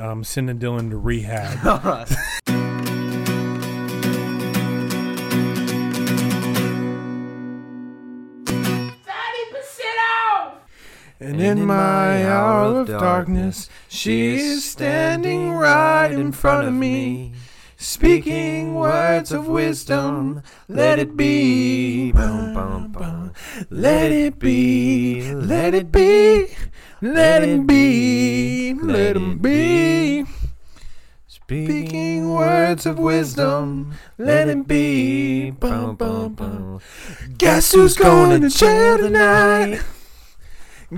um, sending Dylan to rehab. All right. And in my hour of darkness, she is standing right in front of me, speaking words of wisdom. Let it be, let it be, let it be, let it be, let it be. Speaking words of wisdom, let it be. Bum, bum, bum. Guess who's going to jail tonight?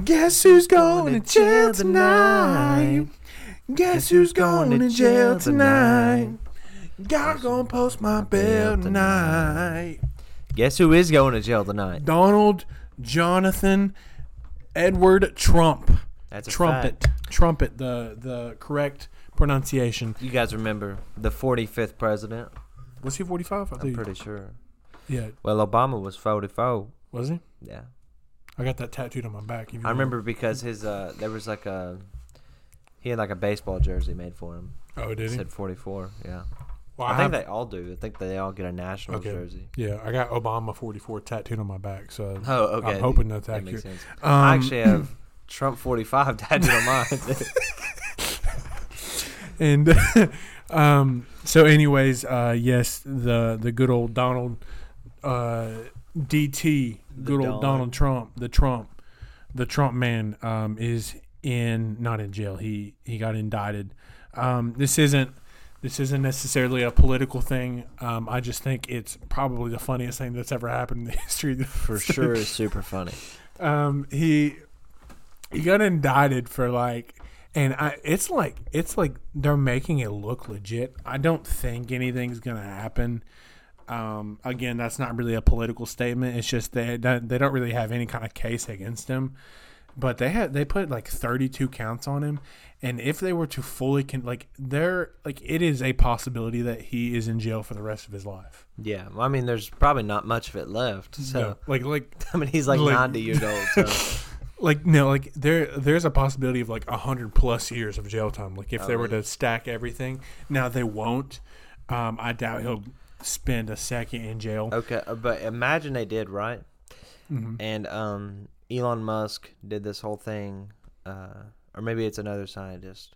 Guess who's going to jail tonight? Guess who's going to jail tonight? God gonna post my bail tonight. Guess who is going to jail tonight? Donald Jonathan Edward Trump. That's a Trumpet. fact. Trumpet, the the correct pronunciation. You guys remember the 45th president? Was he 45? I I'm think. pretty sure. Yeah, Well, Obama was 44. was he? Yeah. I got that tattooed on my back. I know. remember because his uh there was like a he had like a baseball jersey made for him. Oh, It did he? said 44. Yeah. Well, I, I, think have, they all do. I think they all get a national Okay. jersey. yeah, I got Obama 44 tattooed on my back, so Oh, okay. I'm hoping that's that accurate. makes sense. Um, I actually have Trump 45 tattooed on mine. and um, so, anyways, uh, yes, the the good old Donald uh, DT, good old Don. Donald Trump, the Trump, the Trump man, um, is in not in jail. He he got indicted. Um, this isn't this isn't necessarily a political thing. Um, I just think it's probably the funniest thing that's ever happened in the history. of For sure is super funny. um he he got indicted for like and I it's like it's like they're making it look legit. I don't think anything's gonna happen. Um, again, that's not really a political statement. It's just they don't, they don't really have any kind of case against him. But they had they put like 32 counts on him, and if they were to fully con- like they're like it is a possibility that he is in jail for the rest of his life. Yeah. Well, I mean, there's probably not much of it left. So, No, like like I mean, he's like, Like- 90 years old. So. like no like there there's a possibility of like a hundred plus years of jail time like if Oh, they were to stack everything now they won't um i doubt he'll spend a second in jail Okay, uh, but imagine they did, right? Mhm. And um, Elon Musk did this whole thing, uh, or maybe it's another scientist,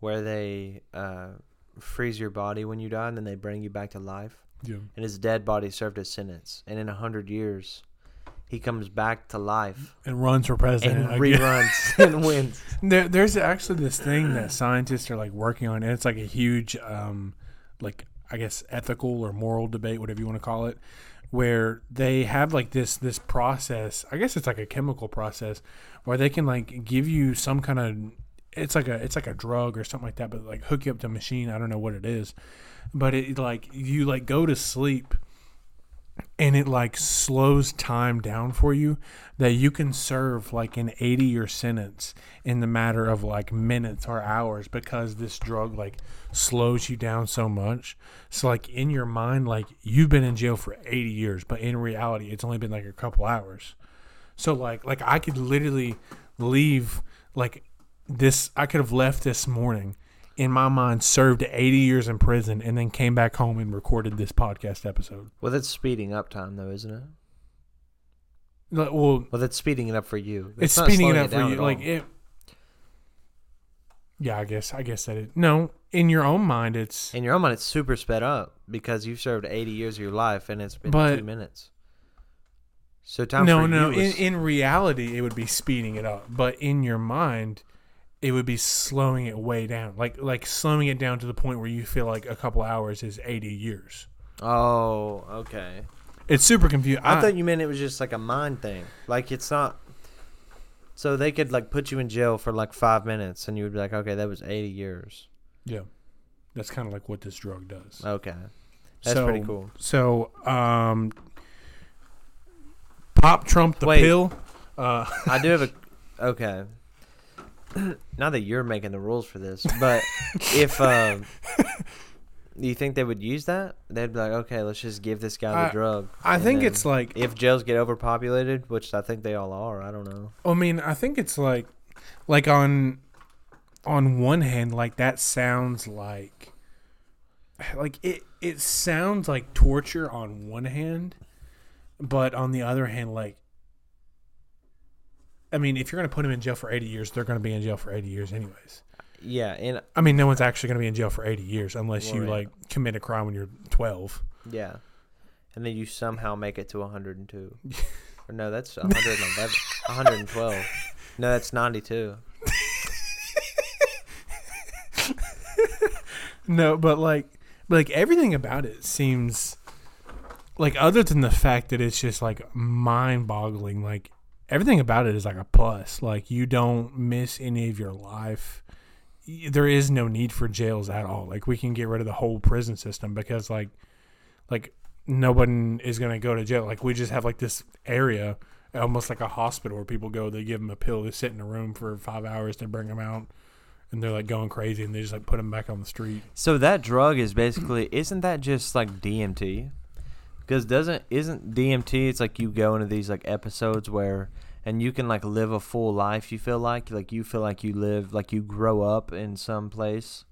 where they uh, freeze your body when you die, and then they bring you back to life. yeah And his dead body served his sentence, and in a hundred years, he comes back to life and runs for president and again. reruns and wins. There, there's actually this thing that scientists are like working on, and it's like a huge, um, like I guess ethical or moral debate, whatever you want to call it, where they have like this this process. I guess it's like a chemical process where they can like give you some kind of it's like a it's like a drug or something like that, but like hook you up to a machine. I don't know what it is, but it like you like go to sleep and it like slows time down for you that you can serve like an 80 year sentence in the matter of like minutes or hours because this drug like slows you down so much. So like in your mind like you've been in jail for 80 years but in reality it's only been like a couple hours. So like like i could literally leave like this i could have left this morning in my mind served 80 years in prison and then came back home and recorded this podcast episode Well, that's speeding up time, though, isn't it? Like, well Well, that's speeding it up for you. it's speeding it up for you all. like it yeah i guess i guess that it no in your own mind it's In your own mind, it's super sped up because you've served 80 years of your life and it's been But- two minutes. So time no no you in, in reality it would be speeding it up but in your mind it would be slowing it way down like like slowing it down to the point where you feel like a couple hours is 80 years oh, okay. it's super confusing I, thought you meant it was just like a mind thing. Like it's not. So they could like put you in jail for like five minutes, and you would be like, okay, that was 80 years. yeah that's kind of like what this drug does Okay, that's So- pretty cool. so um pop trump the Wait. pill uh I do have a. Okay. Not that you're making the rules for this, but if um, you think they would use that, they'd be like, okay, let's just give this guy the I- drug. i and think then it's like if jails get overpopulated, which I think they all are. I don't know. I mean, I think it's like, like on, on one hand, like that sounds like like it it sounds like torture on one hand, but on the other hand, like I mean, if you're going to put them in jail for 80 years, they're going to be in jail for 80 years anyways. Yeah, and I mean, no one's actually going to be in jail for 80 years unless you Right. like commit a crime when you're 12. yeah, and then you somehow make it to 102. or no, that's 111, 112. No, that's 92. No, but like, but like everything about it seems like other than the fact that it's just like mind-boggling. Like everything about it is like a plus. Like you don't miss any of your life. There is no need for jails at all. Like we can get rid of the whole prison system because like, like no one is gonna go to jail. Like we just have like this area, almost like a hospital where people go. They give them a pill. They sit in a room for five hours. They bring them out. And they're like going crazy, and they just like put them back on the street. So that drug is basically isn't that just like DMT? Because doesn't isn't DMT? It's like you go into these like episodes where and you can like live a full life. You feel like like you feel like you live like you grow up in some place,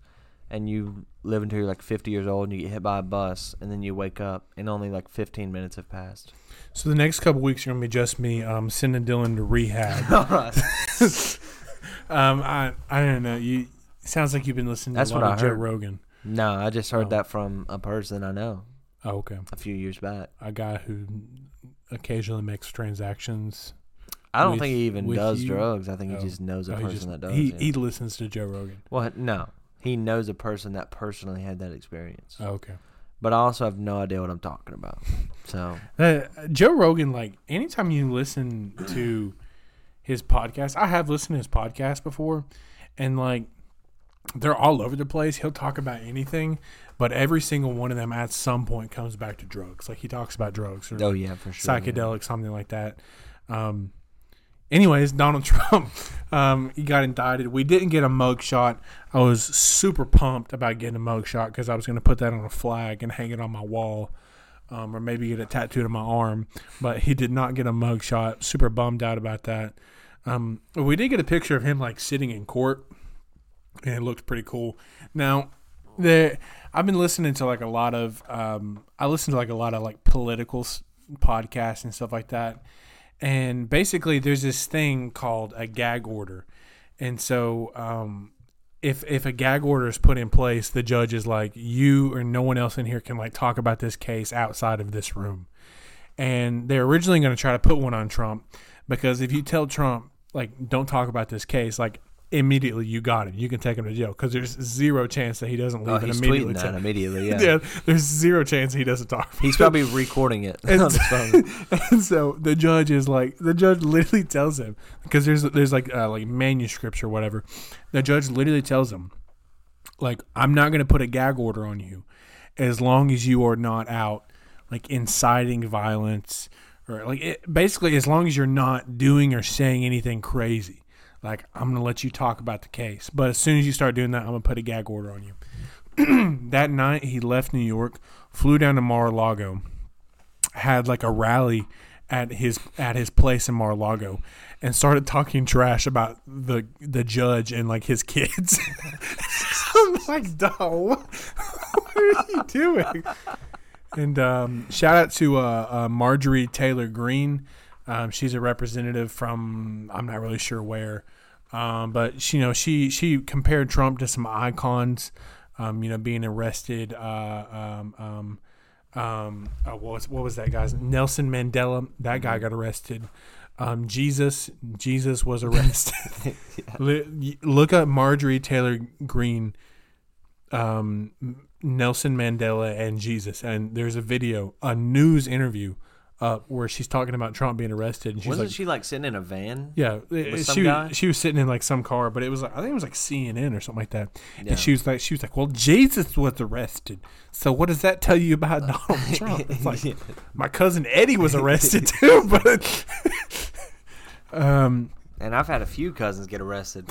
and you live until you're like 50 years old and you get hit by a bus and then you wake up and only like 15 minutes have passed. So the next couple weeks are gonna be just me um, sending Dylan to rehab. All right. um, I I don't know. You sounds like you've been listening to That's lot what I Joe heard. Rogan. No, I just heard Oh. that from a person I know Oh, okay. a few years back. A guy who occasionally makes transactions. I don't With- think he even does you? drugs. I think he Oh. just knows a Oh, person just- that does. he yeah. he listens to Joe Rogan. Well, no, he knows a person that personally had that experience. Oh, okay. But I also have no idea what I'm talking about. So Uh, Joe Rogan, like anytime you listen to his podcast, I have listened to his podcast before, and like they're all over the place. He'll talk about anything, but every single one of them at some point comes back to drugs. Like he talks about drugs or oh yeah, for sure. psychedelic, something like that. Um, anyways, Donald Trump, um, he got indicted. We didn't get a mug shot. I was super pumped about getting a mug shot because I was going to put that on a flag and hang it on my wall, um, or maybe get it tattooed on my arm. But he did not get a mug shot. Super bummed out about that. Um, we did get a picture of him like sitting in court, and it looked pretty cool. Now, the I've been listening to like a lot of um, I listen to like a lot of like political podcasts and stuff like that. And basically, there's this thing called a gag order, and so um, if if a gag order is put in place, the judge is like, you or no one else in here can like talk about this case outside of this room. And they're originally going to try to put one on Trump because if you tell Trump like don't talk about this case, like immediately you got him, you can take him to jail because there's zero chance that he doesn't leave Oh, and he's immediately. tweeting that immediately. Yeah. yeah, there's zero chance he doesn't talk. He's probably recording it And on his phone. and so the judge is like, the judge literally tells him because there's there's like uh, like manuscripts or whatever. The judge literally tells him, like, I'm not going to put a gag order on you as long as you are not out like inciting violence or like it, basically as long as you're not doing or saying anything crazy. Like I'm to let you talk about the case, but as soon as you start doing that, I'm to put a gag order on you. that night, he left New York, flew down to Mar-a-Lago had like a rally at his at his place in Mar-a-Lago and started talking trash about the the judge and like his kids. I'm like, dog, what, are you doing? And um, shout out to uh, uh, Marjorie Taylor Greene. Um, she's a representative from I'm not really sure where, um, but she, you know she she compared Trump to some icons. Um, you know, being arrested. Uh, um, um, um, oh, what was what was that guy's Nelson Mandela? That guy got arrested. Um, Jesus, Jesus was arrested. Li- Look up Marjorie Taylor Greene, um, Nelson Mandela, and Jesus, and there's a video, a news interview, uh, where she's talking about Trump being arrested, and she's Wasn't like, she like sitting in a van? yeah, she guy? she was sitting in like some car, but it was like I think it was like CNN or something like that. Yeah. And she was like she was like, "Well, Jesus was arrested, so what does that tell you about Donald Trump?" It's like Yeah. my cousin Eddie was arrested too, but um, And I've had a few cousins get arrested.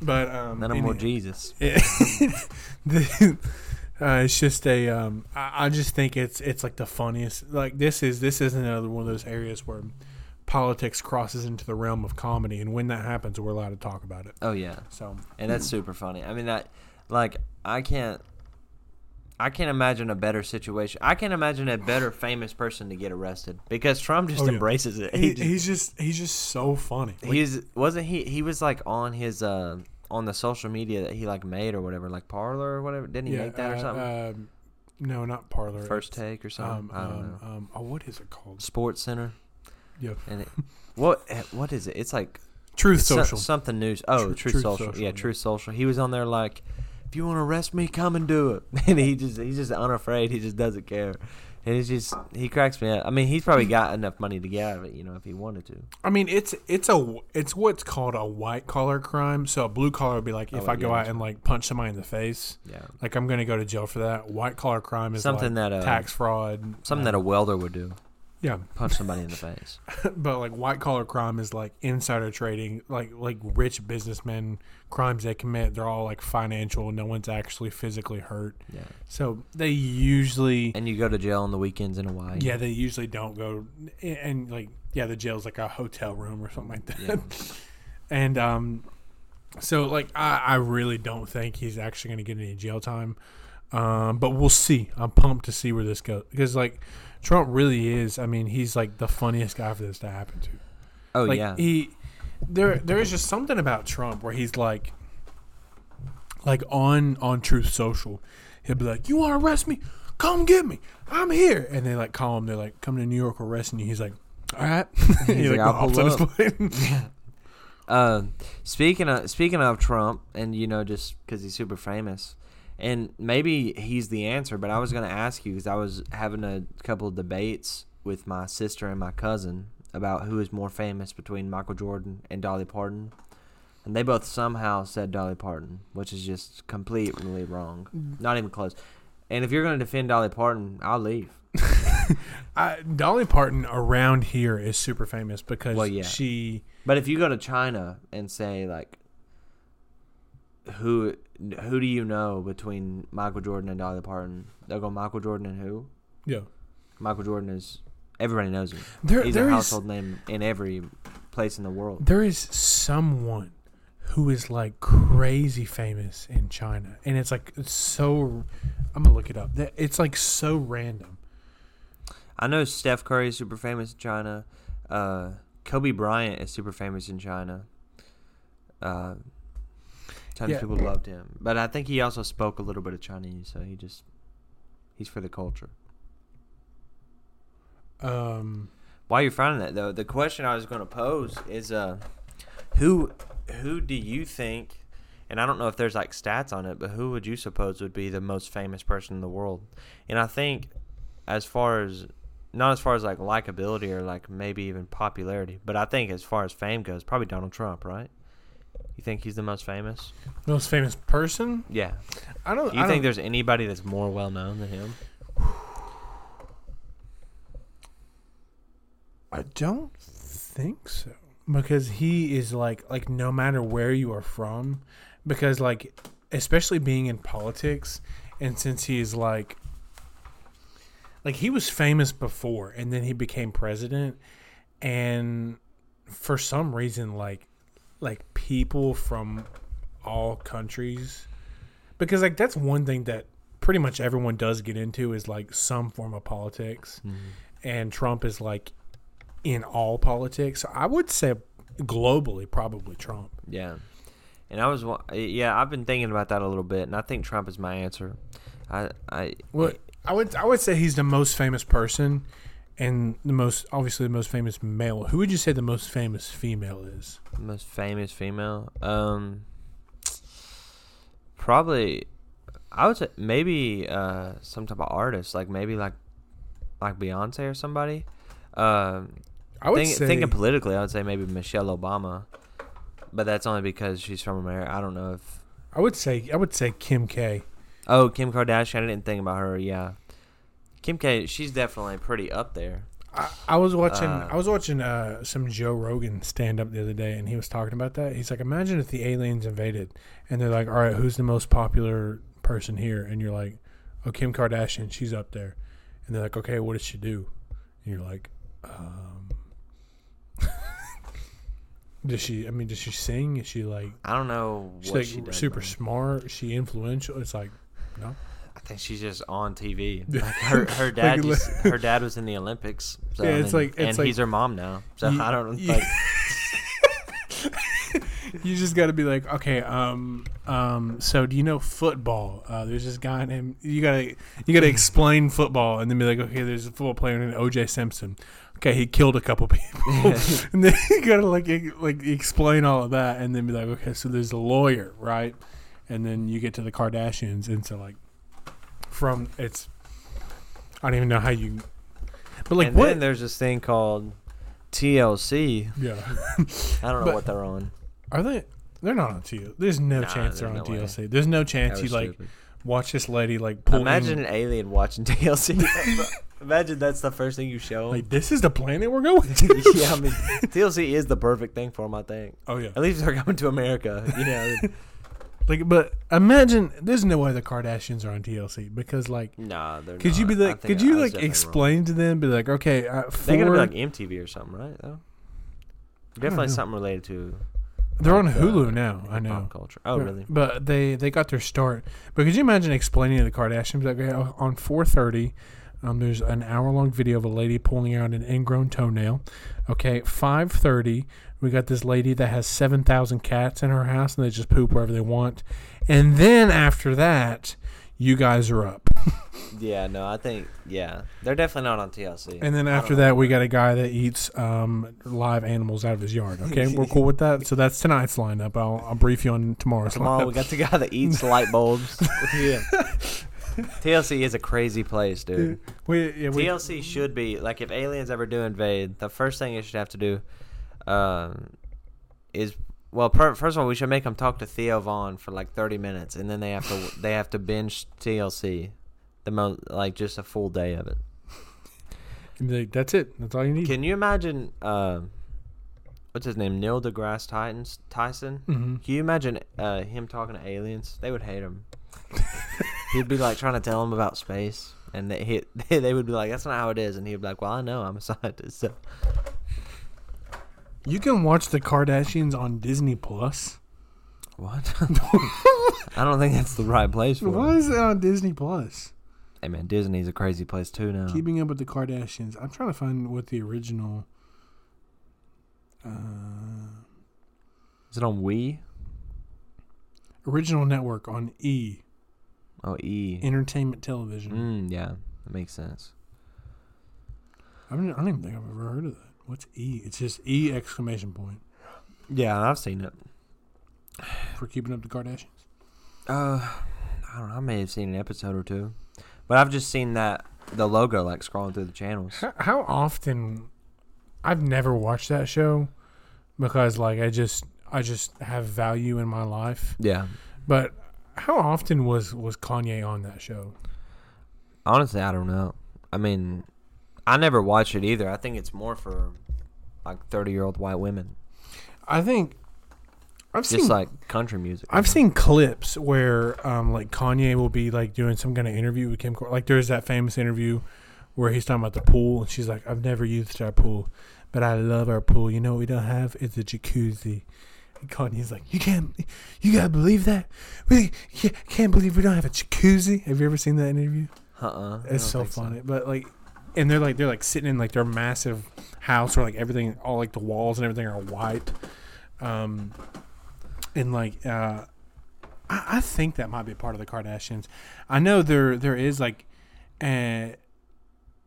But um, none of them were Jesus. the, uh, it's just a um, I, I just think it's it's like the funniest. Like this is this is another one of those areas where politics crosses into the realm of comedy, and when that happens, we're allowed to talk about it. Oh yeah, So and that's super funny. I mean that, like, I can't, I can't imagine a better situation. I can't imagine a better famous person to get arrested because Trump just Oh, yeah. embraces it. he, He just, he's just he's just so funny. Like, he's wasn't he? He was like on his uh on the social media that he like made or whatever, like Parler or whatever. Didn't he make that or uh, something? um, no, not Parler. First it's, take or something. Um, I don't um, know. um, oh, what is it called? Sports Center. Yeah, And it, what eh, what is it? It's like Truth so- Social. something news. Oh, Tru- Truth, Truth Social. Social, Yeah, yeah. Truth Social. He was on there like, if you want to arrest me, come and do it. And he just he's just unafraid. He just doesn't care. And he's just he cracks me up. I mean, he's probably got enough money to get out of it, you know, if he wanted to. I mean, it's it's a it's what's called a white collar crime. So a blue collar would be like if Oh, I go out and like punch somebody in the face, Yeah. like I'm gonna go to jail for that. White collar crime is Something like that, uh, tax fraud, Something uh, that a welder would do. Yeah. Punch somebody in the face. but like white collar crime is like insider trading, like like rich businessmen crimes they commit. They're all like financial. No one's actually physically hurt. Yeah. So they usually And you go to jail on the weekends in Hawaii. Yeah, they usually don't go, and like yeah, the jail's like a hotel room or something like that. Yeah. and um, so like I, I really don't think he's actually going to get any jail time. Um, but we'll see. I'm pumped to see where this goes because like Trump really is. I mean, he's like the funniest guy for this to happen to. Oh like yeah. he there there is just something about Trump where he's like like on on Truth Social, he'll be like, "You want to arrest me? Come get me. I'm here." And they like call him. They're like, "Come to New York, arresting you." He's like, "All right." He's like, "I'll pull up." Uh, speaking of speaking of Trump, and you know, just because he's super famous, and maybe he's the answer. But I was gonna ask you because I was having a couple of debates with my sister and my cousin about who is more famous between Michael Jordan and Dolly Parton, and they both somehow said Dolly Parton, which is just completely wrong, mm. not even close. And if you're gonna defend Dolly Parton, I'll leave. I, Dolly Parton around here is super famous because Well, yeah. she But if you go to China and say like, who who do you know between Michael Jordan and Dolly Parton? They'll go Michael Jordan and who? yeah. Michael Jordan is everybody knows him. There He's there a is household name in every place in the world. there is someone who is like crazy famous in China, and it's like it's so. I'm gonna look it up. It's like so random. I know Steph Curry is super famous in China. Uh, Kobe Bryant is super famous in China. Uh, Chinese Yeah. people loved him, but I think he also spoke a little bit of Chinese, so he just he's for the culture. Um, While you're finding that though, the question I was going to pose is, uh, who who do you think? And I don't know if there's like stats on it, but who would you suppose would be the most famous person in the world? And I think, as far as not as far as like likability or like maybe even popularity, but I think as far as fame goes, probably Donald Trump, right? You think he's the most famous? most famous person? Yeah. I don't. Do you I think don't, there's anybody that's more well known than him? I don't think so because he is like like no matter where you are from, because like especially being in politics, and since he is like like he was famous before and then he became president and for some reason like like people from all countries because like that's one thing that pretty much everyone does get into is like some form of politics mm-hmm. and Trump is like in all politics. I would say globally, probably Trump. Yeah. And I was, yeah, I've been thinking about that a little bit, and I think Trump is my answer. I, I, Well, I would I would say he's the most famous person, and the most obviously the most famous male. Who would you say the most famous female is? The most famous female. Um, probably, I would say maybe uh some type of artist, like maybe like like Beyonce or somebody. Um, I would think, say thinking politically, I would say maybe Michelle Obama, but that's only because she's from America. I don't know if. I would say I would say Kim K. Oh, Kim Kardashian. I didn't think about her. Yeah, Kim K. She's definitely pretty up there. I, I was watching Uh, I was watching uh, some Joe Rogan stand up the other day, and he was talking about that. He's like, imagine if the aliens invaded, and they're like, all right, who's the most popular person here? And you're like, oh, Kim Kardashian, she's up there. And they're like, okay, what does she do? And you're like, um, Does she? I mean, does she sing? Is she like? I don't know She's like she does. super smart. She influential? It's like, no. I think she's just on TV. Like her, her dad, Like, just, her dad was in the Olympics. So, Yeah, it's mean, like- it's and like- he's her mom now. So You- I don't you- like. You just got to be like, okay, um, um, so do you know football? Uh, there's this guy named you gotta you gotta explain football, and then be like, okay, there's a football player named O.J. Simpson. Okay, he killed a couple people, and then you gotta like like explain all of that, and then be like, okay, so there's a lawyer, right? And then you get to the Kardashians, and so like from it's, I don't even know how you, but like and what? then there's this thing called TLC. yeah, I don't know But- what they're on. are they? They're not on TLC. There's no Nah, chance they're on no way. TLC. There's no chance you was like stupid. watch this lady like pull Imagine in, an alien watching TLC. Imagine that's the first thing you show. like this is the planet we're going to. yeah, I mean, TLC is the perfect thing for them. I think. oh yeah. At least they're coming to America. You know. Like, but imagine there's no way the Kardashians are on TLC because like, nah, they're. could you be like, could you like definitely wrong. explain to them, be like, okay, uh, They gotta be like MTV or something, right? Though. Definitely something related to. they're on like, uh, Hulu now. I know. Pop culture. Oh, But- really? But they they got their start. But could you imagine explaining to the Kardashians like okay, on 4:30, um, there's an hour long video of a lady pulling out an ingrown toenail. Okay, 5:30, we got this lady that has 7,000 cats in her house and they just poop wherever they want. And then after that, you guys are up. Yeah, no, I think yeah, they're definitely not on TLC. And then after know. that, we got a guy that eats um, live animals out of his yard. Okay, we're cool with that. So that's tonight's lineup. I'll, I'll brief you on tomorrow's Tomorrow lineup. we got the guy that eats light bulbs. yeah. TLC is a crazy place, dude. We, yeah, we, TLC should be like if aliens ever do invade, the first thing you should have to do, um, is well, per, first of all, we should make them talk to Theo Von for like thirty minutes, and then they have to they have to binge TLC, the mo like just a full day of it. like, that's it. That's all you need. Can you imagine? Uh, what's his name? Neil deGrasse Titans Tyson. hmm Can you imagine uh, him talking to aliens? They would hate him. He'd be like trying to tell them about space, and they he, they would be like, "That's not how it is," and he'd be like, "Well, I know, I'm a scientist." So You can watch the Kardashians on Disney Plus. what? I don't think that's the right place for it. Why it. is it on Disney Plus? Hey man, Disney's a crazy place too now. Keeping Up with the Kardashians. I'm trying to find what the original. Uh, Is it on Wii? original network on E Oh, E. Entertainment Television. Mm, yeah, that makes sense. I, mean, I don't even think I've ever heard of that. What's E? It's just E exclamation point Yeah, I've seen it. for Keeping Up with the Kardashians. Uh, I don't know. I may have seen an episode or two, but I've just seen that the logo like scrolling through the channels. How, how often? I've never watched that show because, like, I just I just have value in my life. Yeah. But how often was was Kanye on that show? Honestly, I don't know. I mean, I never watch it either. I think it's more for like thirty-year-old white women, I think I've just seen like country music. I've seen clips where um like Kanye will be like doing some kind of interview with Kim. Like there's that famous interview where he's talking about the pool and she's like, "I've never used our pool, but I love our pool. You know what we don't have is a jacuzzi." Kanye's like, "You can't, you gotta believe that. We can't believe we don't have a jacuzzi." Have you ever seen that interview? Uh-uh. It's so funny, but like, and they're like they're like sitting in like their massive house where like everything, all like the walls and everything are white, um, and like uh, I, I think that might be part of the Kardashians. I know there there is like, uh,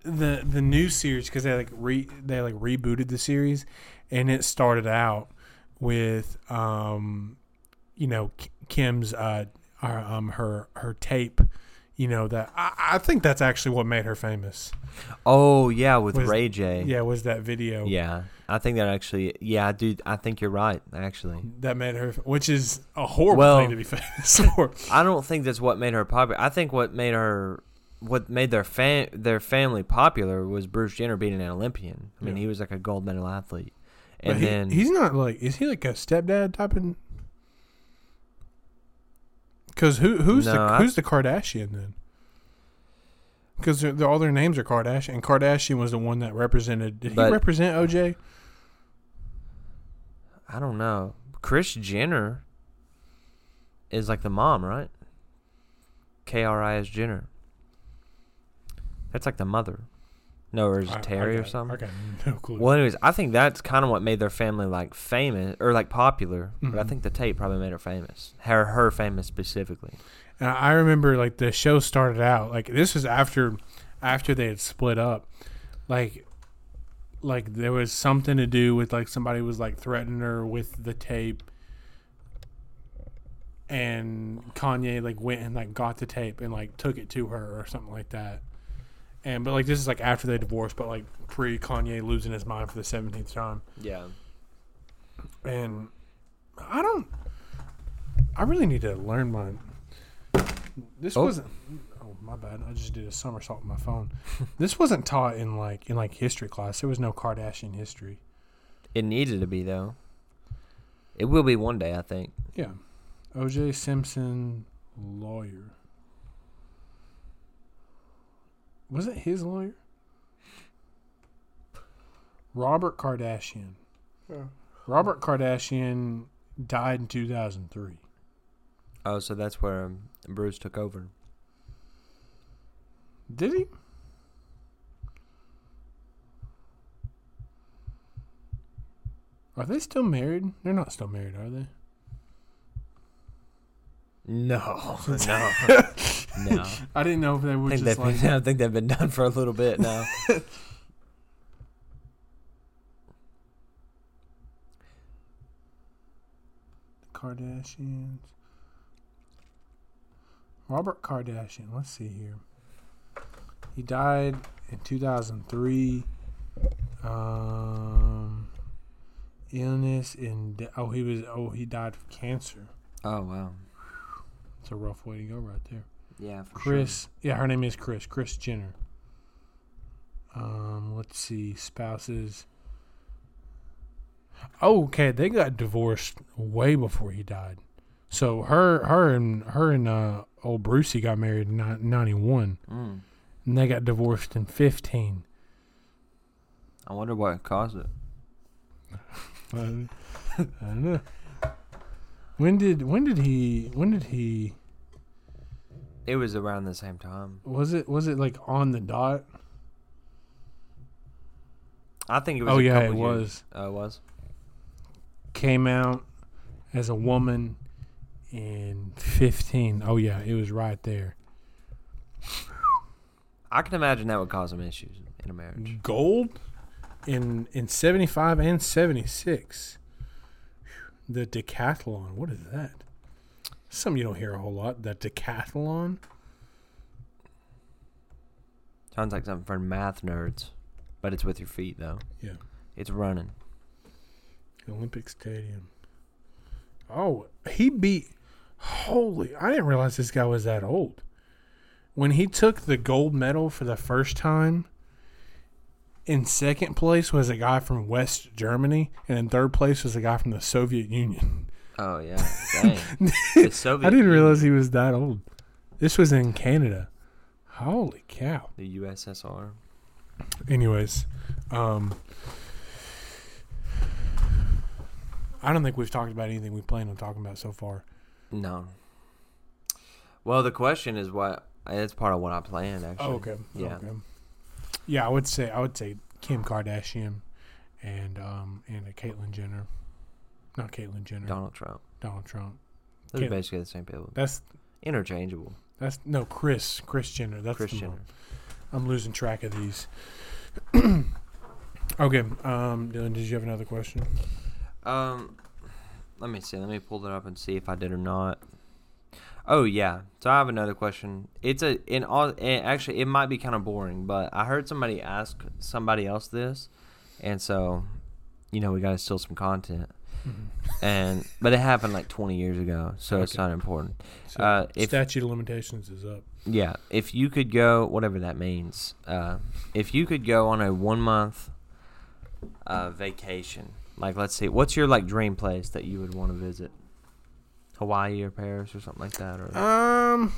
the the new series because they like re they like rebooted the series, and it started out with um, you know Kim's uh, our, um her her tape. You know that I, I think that's actually what made her famous. Oh yeah, with Was- Ray J. Yeah, was that video? Yeah, I think that actually. Yeah, dude, I think you're right. Actually, that made her, which is a horrible Well- thing to be famous for. I don't think that's what made her popular. I think what made her, what made their fan, their family popular was Bruce Jenner being an Olympian. I mean, Yeah. he was like a gold medal athlete, and he- then he's not like is he like a stepdad type of? Because who who's No, the I- who's the Kardashian then? Because all their names are Kardashian. And Kardashian was the one that represented. Did But- he represent OJ? I don't know. Kris Jenner is like the mom, right? K R I S Jenner. That's like the mother. No, or is I- it I Terry or something? I got no clue. Well, anyways, I think that's kind of what made their family like famous or like popular. But I Mhm. think the tape probably made her famous. Her, her famous specifically. And I remember like the show started out like this was after after they had split up. Like like there was something to do with like somebody was like threatening her with the tape and Kanye like went and like got the tape and like took it to her or something like that. And but like this is like after they divorced, but like pre Kanye losing his mind for the seventeenth time. Yeah. And I don't. I really need to learn my. This Oh. wasn't. Oh my bad! I just did a somersault with my phone. this wasn't taught in like in like history class. There was no Kardashian history. It needed to be though. It will be one day, I think. Yeah, O.J. Simpson lawyer. Was it his lawyer? Robert Kardashian. Robert Kardashian died in two thousand three. Oh, so that's where um, Bruce took over. Did he? Are they still married? They're not still married, are they? No, no, no. I didn't know if they I were think, just like. been, I think they've been done for a little bit now. The Kardashians. Robert Kardashian. Let's see here. He died in 2003. Um, illness and de- oh, he was oh he died of cancer. oh wow. It's a rough way to go right there. Yeah, Kris. Yeah, her name is Kris. Kris Jenner. Um, let's see, spouses. Oh, okay, they got divorced way before he died. So her, her and her and uh, old Brucey got married in ninety one. Mm. and they got divorced in fifteen. I wonder what caused it. I I don't know. When did when did he when did he It was around the same time. was it was it like on the dot? I think it was. Oh yeah, it years. was. Oh, it was. came out as a woman in 15. Oh, yeah, it was right there. I can imagine that would cause some issues in a marriage. Gold in in 75 and 76. The decathlon. What is that? Something you don't hear a whole lot. The decathlon. Sounds like something for math nerds, but it's with your feet though. Yeah. It's running. Olympic Stadium. Oh, he beat. Holy! I didn't realize this guy was that old. When he took the gold medal for the first time, in second place was a guy from West Germany, and in third place was a guy from the Soviet Union. Oh yeah, dang. the Soviet I didn't Union, realize he was that old. This was in Canada. Holy cow! the USSR. Anyways, um, I don't think we've talked about anything we plan on talking about so far. No. Well, the question is what. It's part of what I planned actually. Oh, okay. Yeah. Okay. Yeah, I would say I would say Kim Kardashian and um and Caitlyn Jenner. Not Caitlyn Jenner. Donald Trump. Donald Trump. Those are basically the same people. That's Interchangeable. that's no Kris Kris Jenner. That's Kris Jenner. I'm losing track of these. okay. Um, Dylan, did you have another question? Um, let me see. Let me pull it up and see if I did or not. Oh yeah. So I have another question. It's a in all. It actually, it might be kind of boring, but I heard somebody ask somebody else this, and so, you know, we got to steal some content. And but it happened like 20 years ago, so it's not important. So, Uh, if- statute of limitations is up. Yeah, if you could go, whatever that means, uh, if you could go on a one month uh, vacation, like let's see, what's your like dream place that you would want to visit? Hawaii or Paris or something like that, or Um,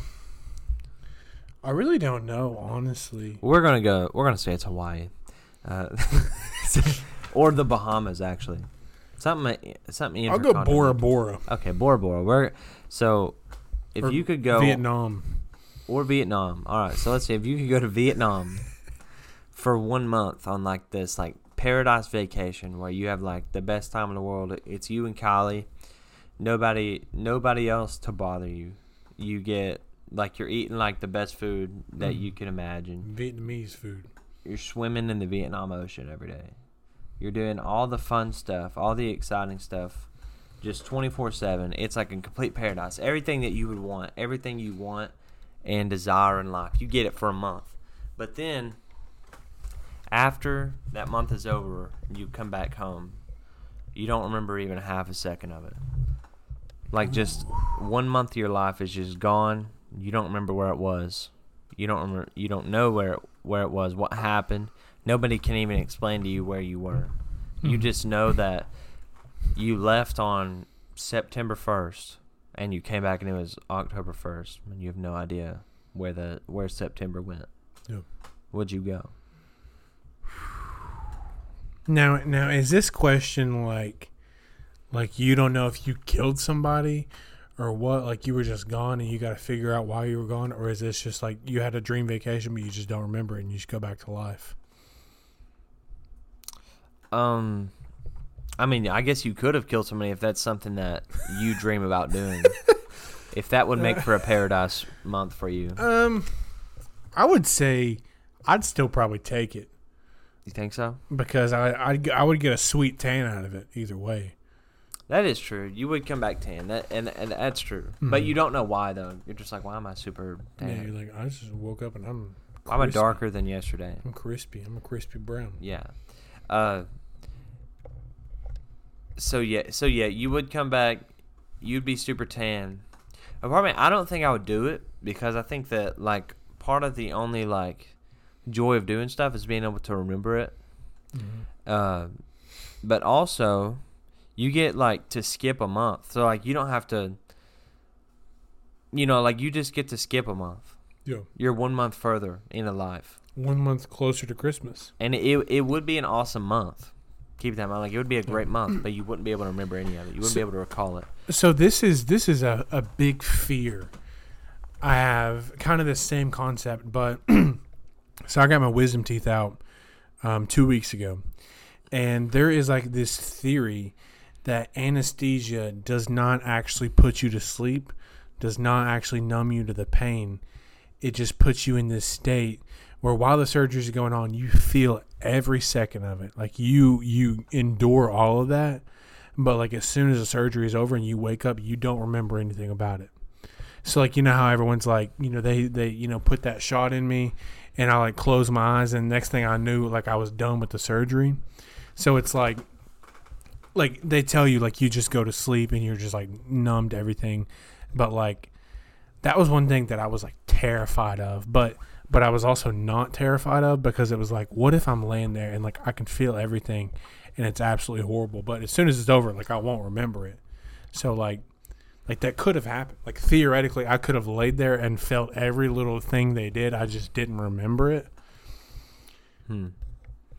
I really don't know, honestly. we're gonna go. We're gonna say it's Hawaii, uh, or the Bahamas actually. Something something. I'll go Bora. Bora. Okay, Bora Bora. Where? So, if Or you could go Vietnam. or Vietnam. All right. So let's see if you could go to Vietnam for one month on like this like paradise vacation where you have like the best time in the world. It's you and Kylie. Nobody nobody else to bother you. You get like you're eating like the best food that mm-hmm. you can imagine. Vietnamese food. You're swimming in the Vietnam Ocean every day. You're doing all the fun stuff, all the exciting stuff, just 24 7. It's like a complete paradise. Everything that you would want, everything you want and desire in life, you get it for a month. But then, after that month is over, you come back home, you don't remember even half a second of it. Like, just one month of your life is just gone. You don't remember where it was. You don't remember. You don't know where it, where it was. What happened? Nobody can even explain to you where you were. You Mhm. just know that you left on September first, and you came back and it was October first, and you have no idea where the where September went. Where'd you go? Now, now is this question like, like you don't know if you killed somebody, or what? Like you were just gone and you got to figure out why you were gone, or is this just like you had a dream vacation but you just don't remember it and you just go back to life? Um, I mean, I guess you could have killed somebody if that's something that you dream about doing. if that would make for a paradise month for you, Um, I would say I'd still probably take it you think so? because I I'd, I would get a sweet tan out of it either way. That is true. You would come back tan. That and, and that's true. But Mhm. you don't know why though. You're just like, why am I super Yeah, tan? you're like I just woke up and I'm why am I crispy. darker than yesterday? I'm crispy. I'm a crispy brown. Yeah. Uh. So yeah, so yeah, you would come back. You'd be super tan. Apartment. I don't think I would do it because I think that like part of the only like joy of doing stuff is being able to remember it. Uh, but also, you get like to skip a month. So like you don't have to. You know, like you just get to skip a month. Yeah, You're one month further into life. one month closer to Christmas. And it it would be an awesome month. Keep that in mind. Like it would be a great month, but you wouldn't be able to remember any of it. You wouldn't So- be able to recall it. So this is this is a, a big fear. I have kind of the same concept, but so I got my wisdom teeth out um, two weeks ago, and there is like this theory that anesthesia does not actually put you to sleep, does not actually numb you to the pain. It just puts you in this state where while the surgery is going on, you feel every second of it. Like you you endure all of that, but like as soon as the surgery is over and you wake up, you don't remember anything about it. So like you know how everyone's like, you know, they they you know put that shot in me and I like close my eyes and next thing I knew like I was done with the surgery. So it's like like they tell you like you just go to sleep and you're just like numb to everything. But like that was one thing that I was like terrified of, but but I was also not terrified of because it was like what if I'm laying there and like I can feel everything and it's absolutely horrible, but as soon as it's over like I won't remember it. So like like that could have happened. Like theoretically I could have laid there and felt every little thing they did. I just didn't remember it. Hmm.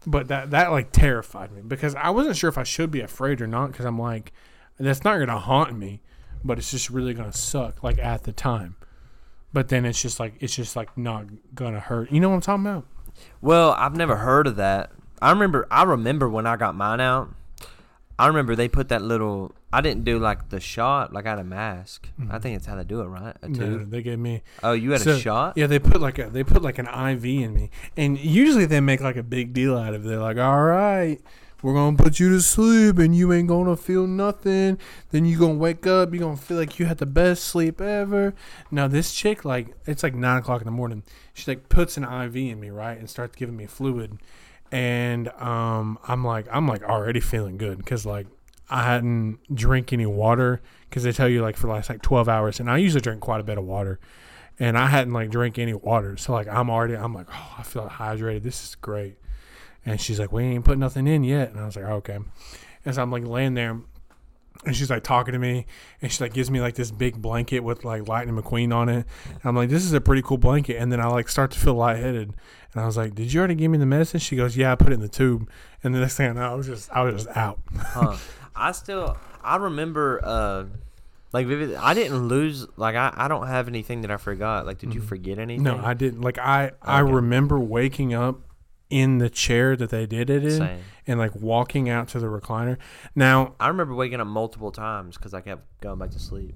But that that like terrified me because I wasn't sure if I should be afraid or not because I'm like that's not going to haunt me, but it's just really going to suck like at the time. But then it's just like it's just like not going to hurt. You know what I'm talking about? Well, I've never heard of that. I remember. I remember when I got mine out. I remember they put that little. I didn't do like the shot. Like I had a mask. I Mhm. think it's how they do it, right? A No, they gave me Oh, you had So, a shot. Yeah, they put like a they put like an IV in me, and usually they make like a big deal out of it. They're like, "All right, we're gonna put you to sleep, and you ain't gonna feel nothing. Then you gonna wake up, you gonna feel like you had the best sleep ever." Now this chick, like, it's like nine o'clock in the morning. She like puts an IV in me, right, and starts giving me fluid, and um, I'm like, I'm like already feeling good because like I hadn't drink any water because they tell you like for the last like 12 hours, and I usually drink quite a bit of water and I hadn't like drank any water. So like I'm already I'm like, oh, I feel hydrated. This is great. And she's like, we ain't put nothing in yet. And I was like, okay. And so I'm like laying there and she's like talking to me and she like gives me like this big blanket with like Lightning McQueen on it. And I'm like, this is a pretty cool blanket. And then I like start to feel lightheaded. And I was like, did you already give me the medicine? She goes, yeah, I put it in the tube. And the next thing I know, I was just I was just out. Huh. I still I remember uh like vivid I didn't lose like I, I don't have anything that I forgot. Like did you Mhm. forget anything? No, I didn't. Like I, I remember waking up in the chair that they did it in, Same. and like walking out to the recliner. Now, I remember waking up multiple times because I kept going back to sleep.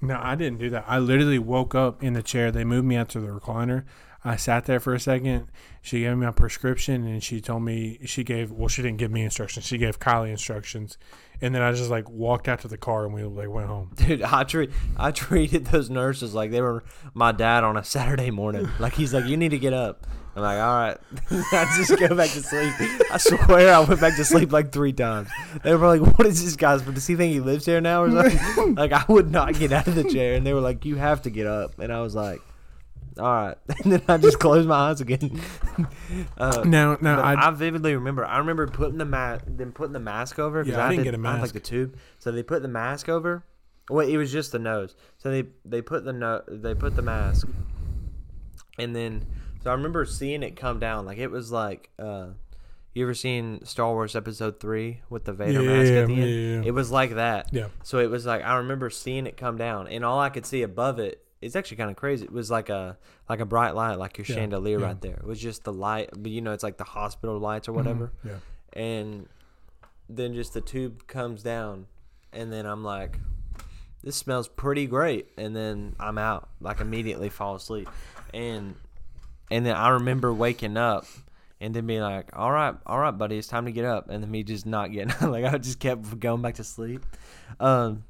no, I didn't do that. I literally woke up in the chair. They moved me out to the recliner. I sat there for a second. She gave me a prescription, and she told me she gave. Well, she didn't give me instructions. She gave Kylie instructions, and then I just like walked out to the car, and we like went home. Dude, I treat I treated those nurses like they were my dad on a Saturday morning. Like he's like, you need to get up. I'm like, all right. I just go back to sleep. I swear I went back to sleep like three times. They were like, what is this guy's? But Does he think he lives here now or something? like I would not get out of the chair, and they were like, you have to get up, and I was like. All right, and then I just closed my eyes again. uh, no, But I, I, vividly remember. I remember putting the mask, then putting the mask over. Yeah, I didn't did- get a I had, like the tube, so they put the mask over. Well, it was just the nose. So they they put the no, they put the mask, and then so I remember seeing it come down. Like it was like, uh, you ever seen Star Wars Episode Three with the Vader mask at the Yeah, end? yeah, yeah. It was like that. yeah, So it was like I remember seeing it come down, and all I could see above it. It's actually kind of crazy. It was like a like a bright light, like your Yeah, chandelier yeah. right there. It was just the light, but you know, it's like the hospital lights or Mhm, whatever. yeah. And then just the tube comes down, and then I'm like, "This smells pretty great." And then I'm out, like immediately fall asleep, and and then I remember waking up. And then being like, all right, all right, buddy, it's time to get up. And then me just not getting like I just kept going back to sleep. Um,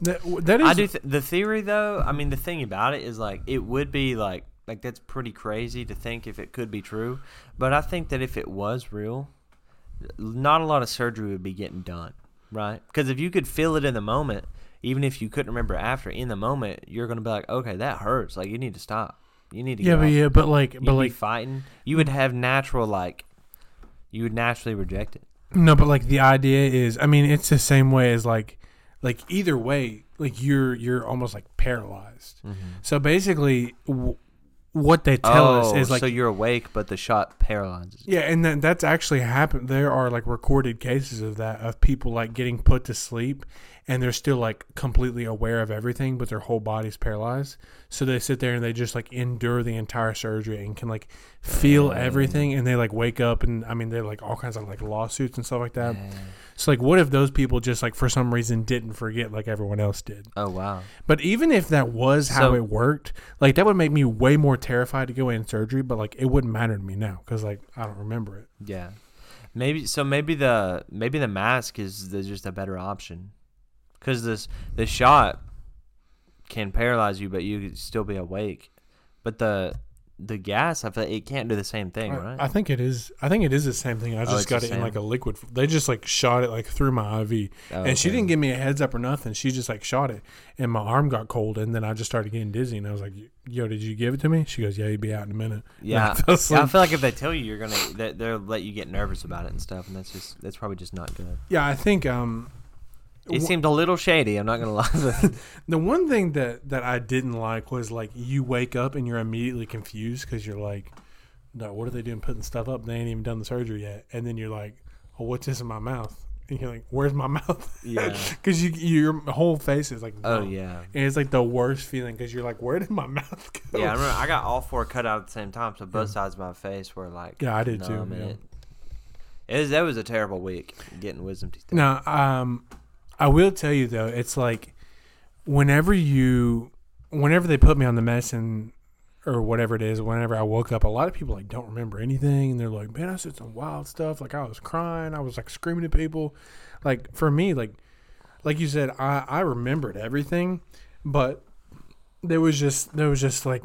That, that is. I do th- the theory though. I mean, the thing about it is like it would be like like that's pretty crazy to think if it could be true. But I think that if it was real, not a lot of surgery would be getting done, right? Because if you could feel it in the moment, even if you couldn't remember after, in the moment, you're gonna be like, okay, that hurts. Like you need to stop. You need to. yeah, get but yeah, but like, You'd but be like, fighting. You would have natural like. You would naturally reject it. No, but like the idea is, I mean, it's the same way as like, like either way, like you're you're almost like paralyzed. Mm-hmm. So basically, w- what they tell us oh, is like, Oh, so you're awake, but the shot paralyzes. you. yeah, and then that's actually happened. There are like recorded cases of that of people like getting put to sleep, and they're still like completely aware of everything, but their whole body's paralyzed. So they sit there and they just like endure the entire surgery and can like feel everything, and they like wake up and I mean they're like all kinds of like lawsuits and stuff like that. So like, what if those people just like for some reason didn't forget like everyone else did? Oh wow. But even if that was how So- it worked, like that would make me way more terrified to go in surgery. But like, it wouldn't matter to me now because like I don't remember it. Yeah, maybe so. Maybe the maybe the mask is the, just a better option, because this the shot can paralyze you, but you could still be awake. But the the gas, I feel like it can't do the same thing, I, right? I think it is. I think it is the same thing. I Oh, just it's got it in like a liquid. They just like shot it like through my IV, Oh, and she didn't give me a heads up or nothing. She just like shot it, and my arm got cold, and then I just started getting dizzy, and I was like, "Yo, did you give it to me?" She goes, "Yeah, you'd be out in a minute." And I Yeah, yeah, I feel like if they tell you you're gonna, they, they'll let you get nervous about it and stuff, and that's just that's probably just not good. yeah. I think um, It seemed a little shady. I'm not gonna lie. The one thing that that I didn't like was like you wake up and you're immediately confused because you're like, no, what are they doing putting stuff up? They ain't even done the surgery yet, and then you're like, oh, what's this in my mouth? And you're like, where's my mouth? Yeah. because you your whole face is like, oh numb. yeah, and it's like the worst feeling because you're like, where did my mouth go? yeah. I remember I got all four cut out at the same time, so both sides of my face were like. Yeah, I did too, yeah. It, it was, that was a terrible week getting wisdom teeth. Now, um, I will tell you though, it's like whenever you, whenever they put me on the medicine or whatever it is, whenever I woke up, a lot of people like don't remember anything, and they're like, "Man, I said some wild stuff. Like I was crying, I was like screaming at people." Like for me, like, like you said, I I remembered everything, but there was just there was just like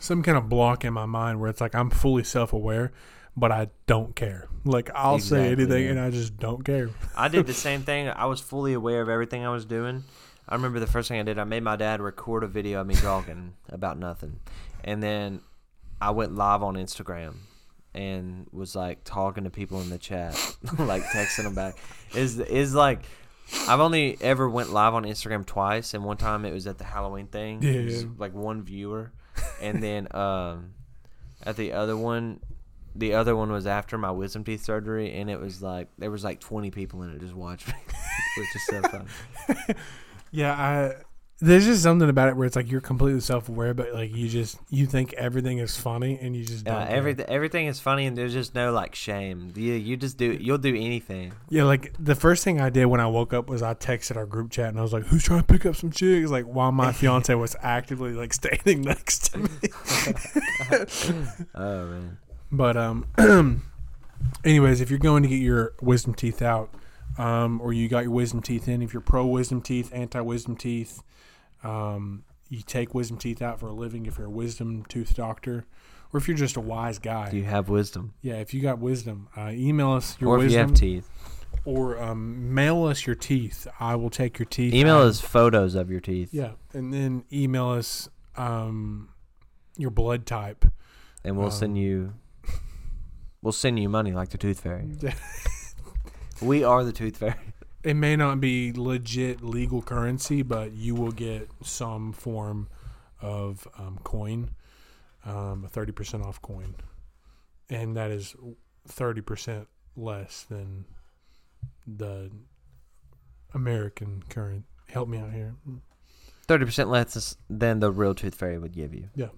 some kind of block in my mind where it's like I'm fully self aware. But I don't care. Like I'll say anything, yeah. and I just don't care. I did the same thing. I was fully aware of everything I was doing. I remember the first thing I did, I made my dad record a video of me talking about nothing. And then I went live on Instagram and was like talking to people in the chat, like texting them back. Is is like I've only ever went live on Instagram twice, and one time it was at the Halloween thing. It was Yeah. like one viewer, and then um, at the other one, the other one was after my wisdom teeth surgery, and it was like there was like twenty people in it just watching which is so fun. Yeah, I there's just something about it where it's like you're completely self aware, but like you just you think everything is funny and you just care. everything everything is funny, and there's just no like shame. You you just do you'll do anything. Yeah, like the first thing I did when I woke up was I texted our group chat and I was like, "Who's trying to pick up some chicks?" Like while my fiance was actively like standing next to me. Oh man, But um, anyways, if you're going to get your wisdom teeth out, um, or you got your wisdom teeth in, if you're pro wisdom teeth, anti wisdom teeth, um, you take wisdom teeth out for a living. If you're a wisdom tooth doctor, or if you're just a wise guy, do you have wisdom? yeah, if you got wisdom, uh, email us your wisdom. or if you have teeth, or um, mail us your teeth. I will take your teeth. email out. us photos of your teeth, Yeah, and then email us um, your blood type. and we'll send Um, you. We'll send you money like the Tooth Fairy. We are the Tooth Fairy. It may not be legit legal currency, but you will get some form of um, coin, um, a thirty percent off coin, and that is thirty percent less than the American current. Help me out here. Thirty percent less than the real Tooth Fairy would give you. Yeah.